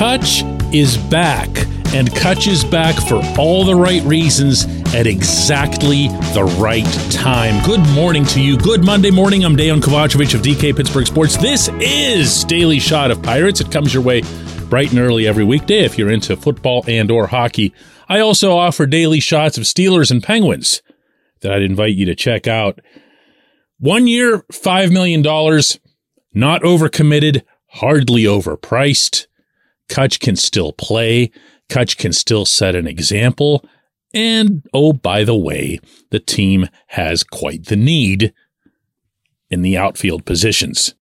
Kutch is back, and Kutch is back for all the right reasons at exactly the right time. Good morning to you. Good Monday morning. I'm Dejan Kovacevic of DK Pittsburgh Sports. This is Daily Shot of Pirates. It comes your way bright and early every weekday if you're into football and or hockey. I also offer daily shots of Steelers and Penguins that I'd invite you to check out. One year, $5 million, not overcommitted, hardly overpriced. Kutch can still play. Kutch can still set an example. And oh, by the way, the team has quite the need in the outfield positions.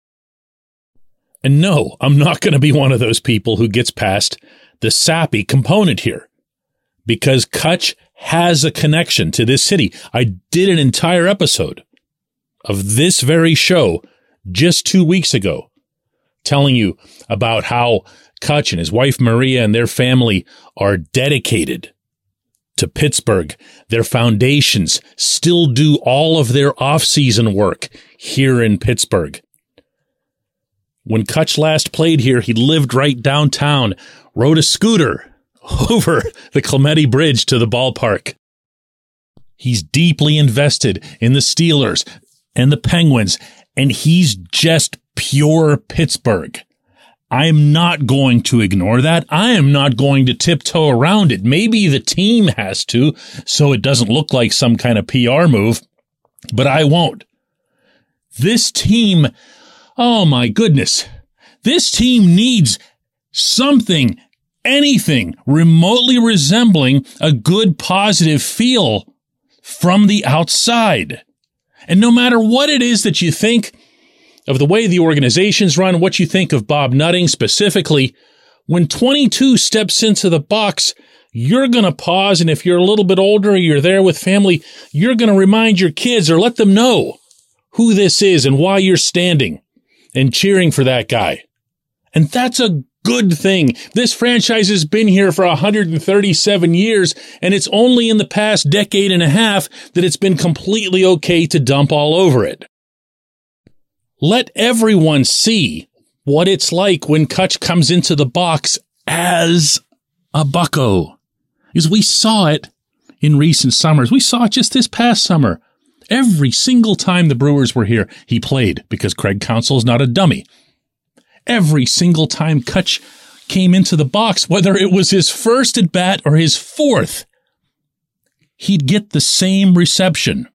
And no, I'm not going to be one of those people who gets past the sappy component here because Kutch has a connection to this city. I did an entire episode of this very show just two weeks ago telling you about how Kutch and his wife Maria and their family are dedicated to Pittsburgh. Their foundations still do all of their off-season work here in Pittsburgh. When Kutch last played here, he lived right downtown, rode a scooter over the Clemente Bridge to the ballpark. He's deeply invested in the Steelers and the Penguins, and he's just pure Pittsburgh. I am not going to ignore that. I am not going to tiptoe around it. Maybe the team has to, so it doesn't look like some kind of PR move, but I won't. This team, oh my goodness, this team needs something, anything remotely resembling a good positive feel from the outside. And no matter what it is that you think of the way the organization's run, what you think of Bob Nutting specifically, when 22 steps into the box, you're going to pause. And if you're a little bit older, you're there with family, you're going to remind your kids or let them know who this is and why you're standing and cheering for that guy. And that's a good thing. This franchise has been here for 137 years, and it's only in the past decade and a half that it's been completely okay to dump all over it. Let everyone see what it's like when Kutch comes into the box as a Bucco. Because we saw it in recent summers. We saw it just this past summer. Every single time the Brewers were here, he played because Craig Counsell is not a dummy. Every single time Kutch came into the box, whether it was his first at bat or his fourth, he'd get the same reception.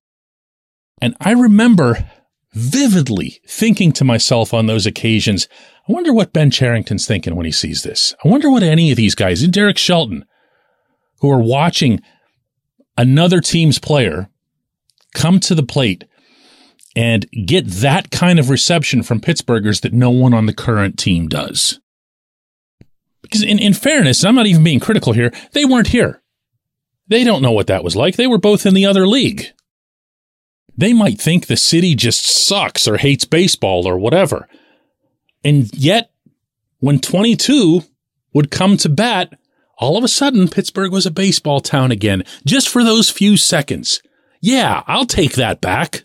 And I remember vividly thinking to myself on those occasions, I wonder what Ben Cherington's thinking when he sees this. I wonder what any of these guys, and Derek Shelton, who are watching another team's player come to the plate and get that kind of reception from Pittsburghers that no one on the current team does. Because in, in fairness, I'm not even being critical here, they weren't here. They don't know what that was like. They were both in the other league. They might think the city just sucks or hates baseball or whatever. And yet, when 22 would come to bat, all of a sudden Pittsburgh was a baseball town again, just for those few seconds. Yeah, I'll take that back.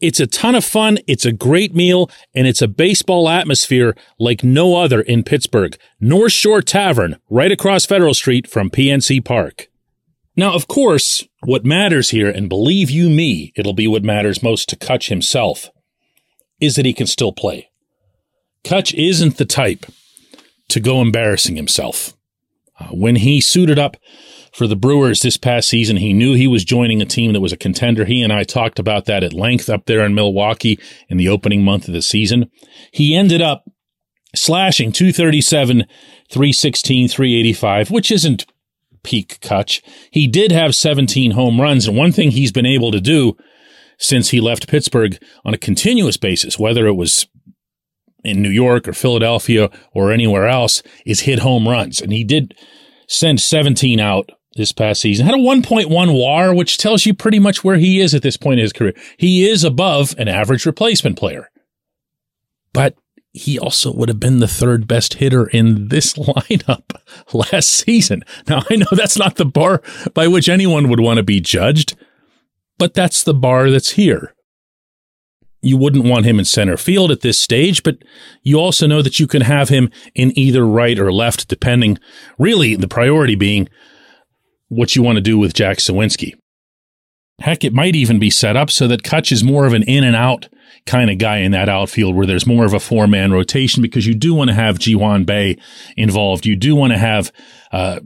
It's a ton of fun. It's a great meal and it's a baseball atmosphere like no other in Pittsburgh. North Shore Tavern, right across Federal Street from PNC Park. Now, of course, what matters here, and believe you me, it'll be what matters most to Kutch himself, is that he can still play. Kutch isn't the type to go embarrassing himself. Uh, when he suited up for the Brewers this past season, he knew he was joining a team that was a contender. He and I talked about that at length up there in Milwaukee in the opening month of the season. He ended up slashing 237, 316, 385, which isn't peak Kutch. He did have 17 home runs. And one thing he's been able to do since he left Pittsburgh on a continuous basis, whether it was in New York or Philadelphia or anywhere else is hit home runs. And he did send 17 out this past season. Had a 1.1 WAR, which tells you pretty much where he is at this point in his career. He is above an average replacement player. But he also would have been the third best hitter in this lineup last season. Now, I know that's not the bar by which anyone would want to be judged, but that's the bar that's here. You wouldn't want him in center field at this stage, but you also know that you can have him in either right or left, depending, really, the priority being what you want to do with Jack Suwinski. Heck, it might even be set up so that Kutch is more of an in and out kind of guy in that outfield where there's more of a four man rotation because you do want to have Ji-hwan Bae involved. You do want to have, uh,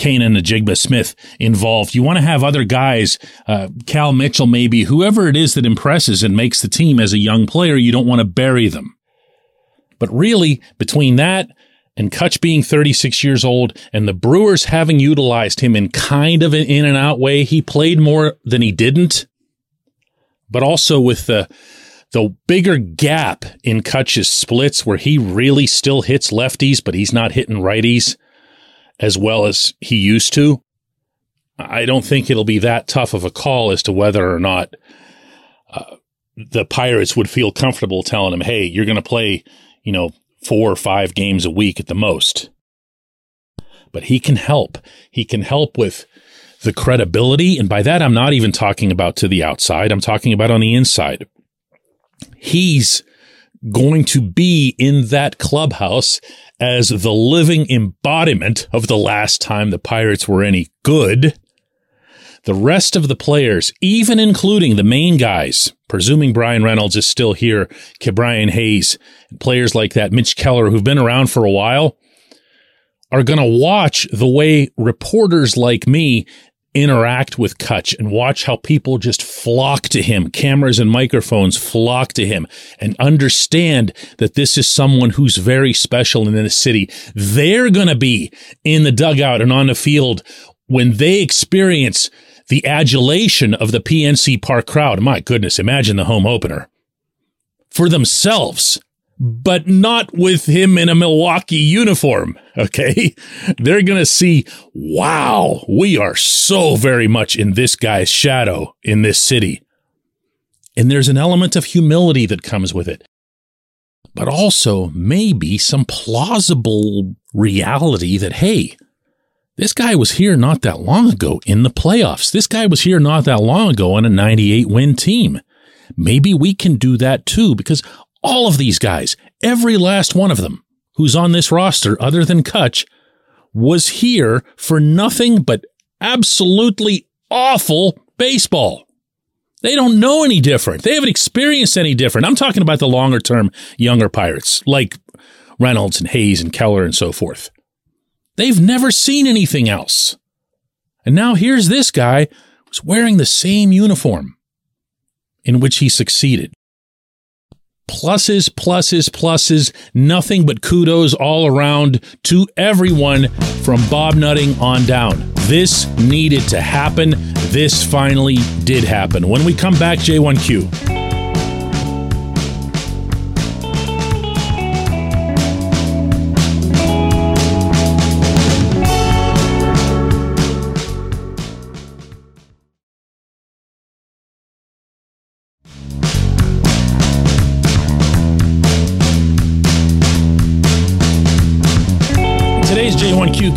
and Njigba Smith involved. You want to have other guys, uh, Cal Mitchell, maybe whoever it is that impresses and makes the team as a young player. You don't want to bury them. But really, between that and Kutch being 36 years old and the Brewers having utilized him in kind of an in and out way, he played more than he didn't. But also with the the bigger gap in Kutch's splits where he really still hits lefties, but he's not hitting righties as well as he used to. I don't think it'll be that tough of a call as to whether or not uh, the Pirates would feel comfortable telling him, "Hey, you're going to play, you know, four or five games a week at the most." But he can help. He can help with the credibility, and by that I'm not even talking about to the outside. I'm talking about on the inside he's going to be in that clubhouse as the living embodiment of the last time the Pirates were any good. The rest of the players, even including the main guys, presuming Bryan Reynolds is still here, Ke'Bryan Hayes, players like that, Mitch Keller, who've been around for a while, are going to watch the way reporters like me interact with Kutch and watch how people just flock to him. Cameras and microphones flock to him and understand that this is someone who's very special in the city. They're going to be in the dugout and on the field when they experience the adulation of the PNC Park crowd. My goodness, imagine the home opener for themselves but not with him in a Milwaukee uniform. Okay. They're going to see, wow, we are so very much in this guy's shadow in this city. And there's an element of humility that comes with it, but also maybe some plausible reality that, hey, this guy was here not that long ago in the playoffs. This guy was here not that long ago on a 98 win team. Maybe we can do that too, because all of these guys, every last one of them who's on this roster other than Kutch was here for nothing but absolutely awful baseball. They don't know any different. They haven't experienced any different. I'm talking about the longer term younger pirates like Reynolds and Hayes and Keller and so forth. They've never seen anything else. And now here's this guy who's wearing the same uniform in which he succeeded pluses, pluses, pluses, nothing but kudos all around to everyone from Bob Nutting on down. This needed to happen. This finally did happen. When we come back, J1Q.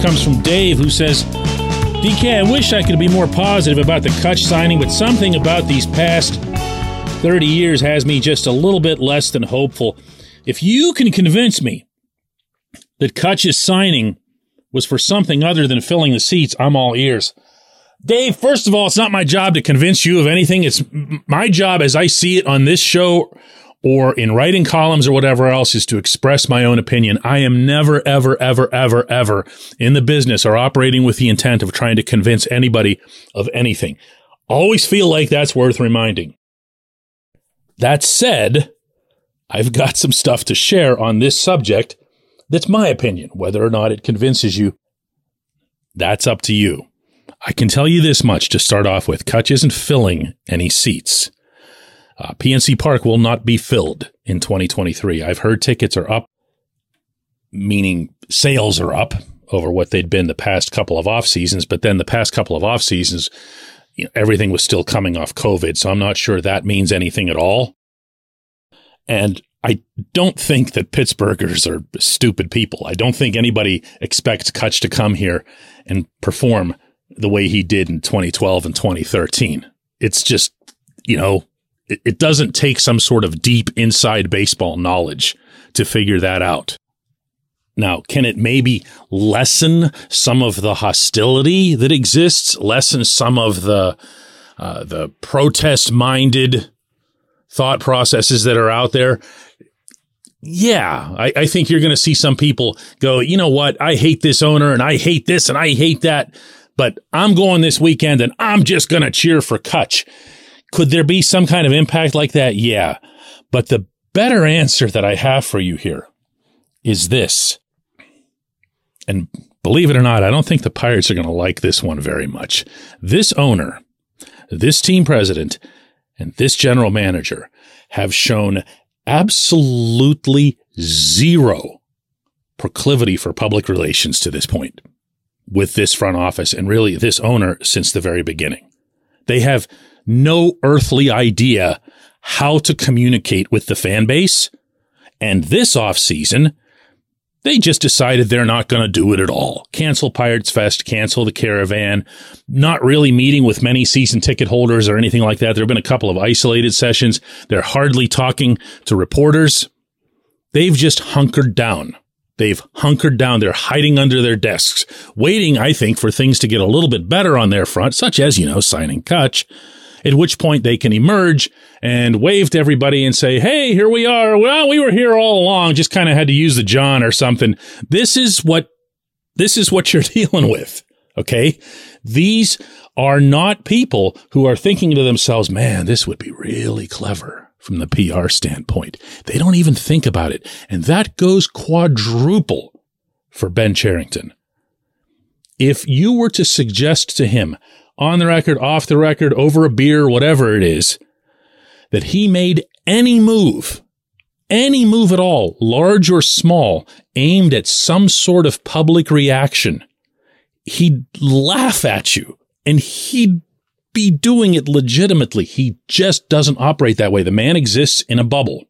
Comes from Dave, who says, DK, I wish I could be more positive about the Kutch signing, but something about these past 30 years has me just a little bit less than hopeful. If you can convince me that Kutch's signing was for something other than filling the seats, I'm all ears. Dave, first of all, it's not my job to convince you of anything. It's my job as I see it on this show or in writing columns or whatever else is to express my own opinion. I am never, ever, ever, ever, ever in the business or operating with the intent of trying to convince anybody of anything. Always feel like that's worth reminding. That said, I've got some stuff to share on this subject that's my opinion. Whether or not it convinces you, that's up to you. I can tell you this much to start off with. Kutch isn't filling any seats. Uh, PNC Park will not be filled in 2023. I've heard tickets are up meaning sales are up over what they'd been the past couple of off seasons. But then the past couple of off seasons, you know, everything was still coming off COVID. So I'm not sure that means anything at all. And I don't think that Pittsburghers are stupid people. I don't think anybody expects Kutch to come here and perform the way he did in 2012 and 2013. It's just, you know, it, it doesn't take some sort of deep inside baseball knowledge to figure that out. Now, can it maybe lessen some of the hostility that exists, lessen some of the uh, the protest minded thought processes that are out there? Yeah, I, I think you're going to see some people go, you know what? I hate this owner and I hate this and I hate that, but I'm going this weekend and I'm just going to cheer for Kutch. Could there be some kind of impact like that? Yeah. But the better answer that I have for you here is this. And believe it or not, I don't think the Pirates are going to like this one very much. This owner, this team president, and this general manager have shown absolutely zero proclivity for public relations to this point with this front office and really this owner since the very beginning. They have no earthly idea how to communicate with the fan base. And this offseason, they just decided they're not going to do it at all. Cancel Pirates Fest, cancel the caravan, not really meeting with many season ticket holders or anything like that. There have been a couple of isolated sessions. They're hardly talking to reporters. They've just hunkered down. They've hunkered down. They're hiding under their desks, waiting, I think, for things to get a little bit better on their front, such as, you know, signing Kutch at which point they can emerge and wave to everybody and say, Hey, here we are. Well, we were here all along. Just kind of had to use the John or something. This is what, this is what you're dealing with. Okay. These are not people who are thinking to themselves, man, this would be really clever from the PR standpoint. They don't even think about it. And that goes quadruple for Ben Cherington. If you were to suggest to him, on the record, off the record, over a beer, whatever it is, that he made any move, any move at all, large or small, aimed at some sort of public reaction, he'd laugh at you and he'd be doing it legitimately. He just doesn't operate that way. The man exists in a bubble.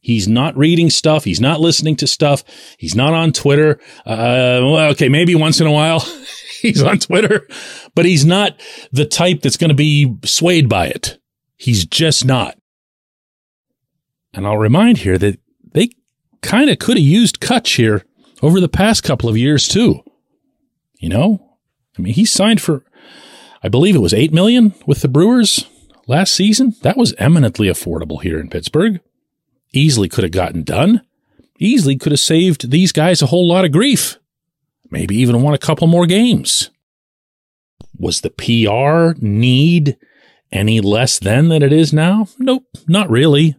He's not reading stuff. He's not listening to stuff. He's not on Twitter. Uh, okay, maybe once in a while he's on Twitter, but he's not the type that's going to be swayed by it. He's just not. And I'll remind here that they kind of could have used Kutch here over the past couple of years too. You know, I mean, he signed for, I believe it was eight million with the Brewers last season. That was eminently affordable here in Pittsburgh easily could have gotten done, easily could have saved these guys a whole lot of grief, maybe even won a couple more games. Was the PR need any less then than it is now? Nope, not really.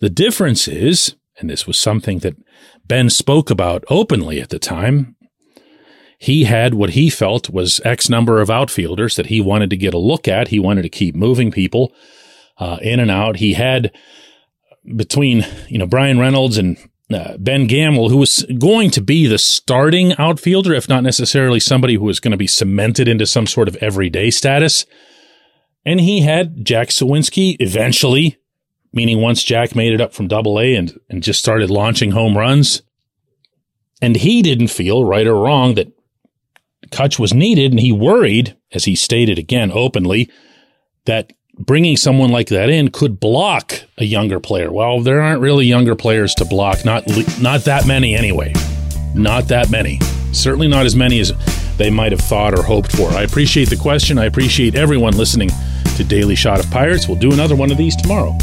The difference is, and this was something that Ben spoke about openly at the time, he had what he felt was X number of outfielders that he wanted to get a look at. He wanted to keep moving people uh, in and out. He had between you know Bryan Reynolds and uh, Ben Gamel, who was going to be the starting outfielder, if not necessarily somebody who was going to be cemented into some sort of everyday status. And he had Jack Suwinski eventually, meaning once Jack made it up from double A and, and just started launching home runs. And he didn't feel right or wrong that Kutch was needed. And he worried, as he stated again openly, that bringing someone like that in could block a younger player. Well, there aren't really younger players to block, not not that many anyway. Not that many. Certainly not as many as they might have thought or hoped for. I appreciate the question. I appreciate everyone listening to Daily Shot of Pirates. We'll do another one of these tomorrow.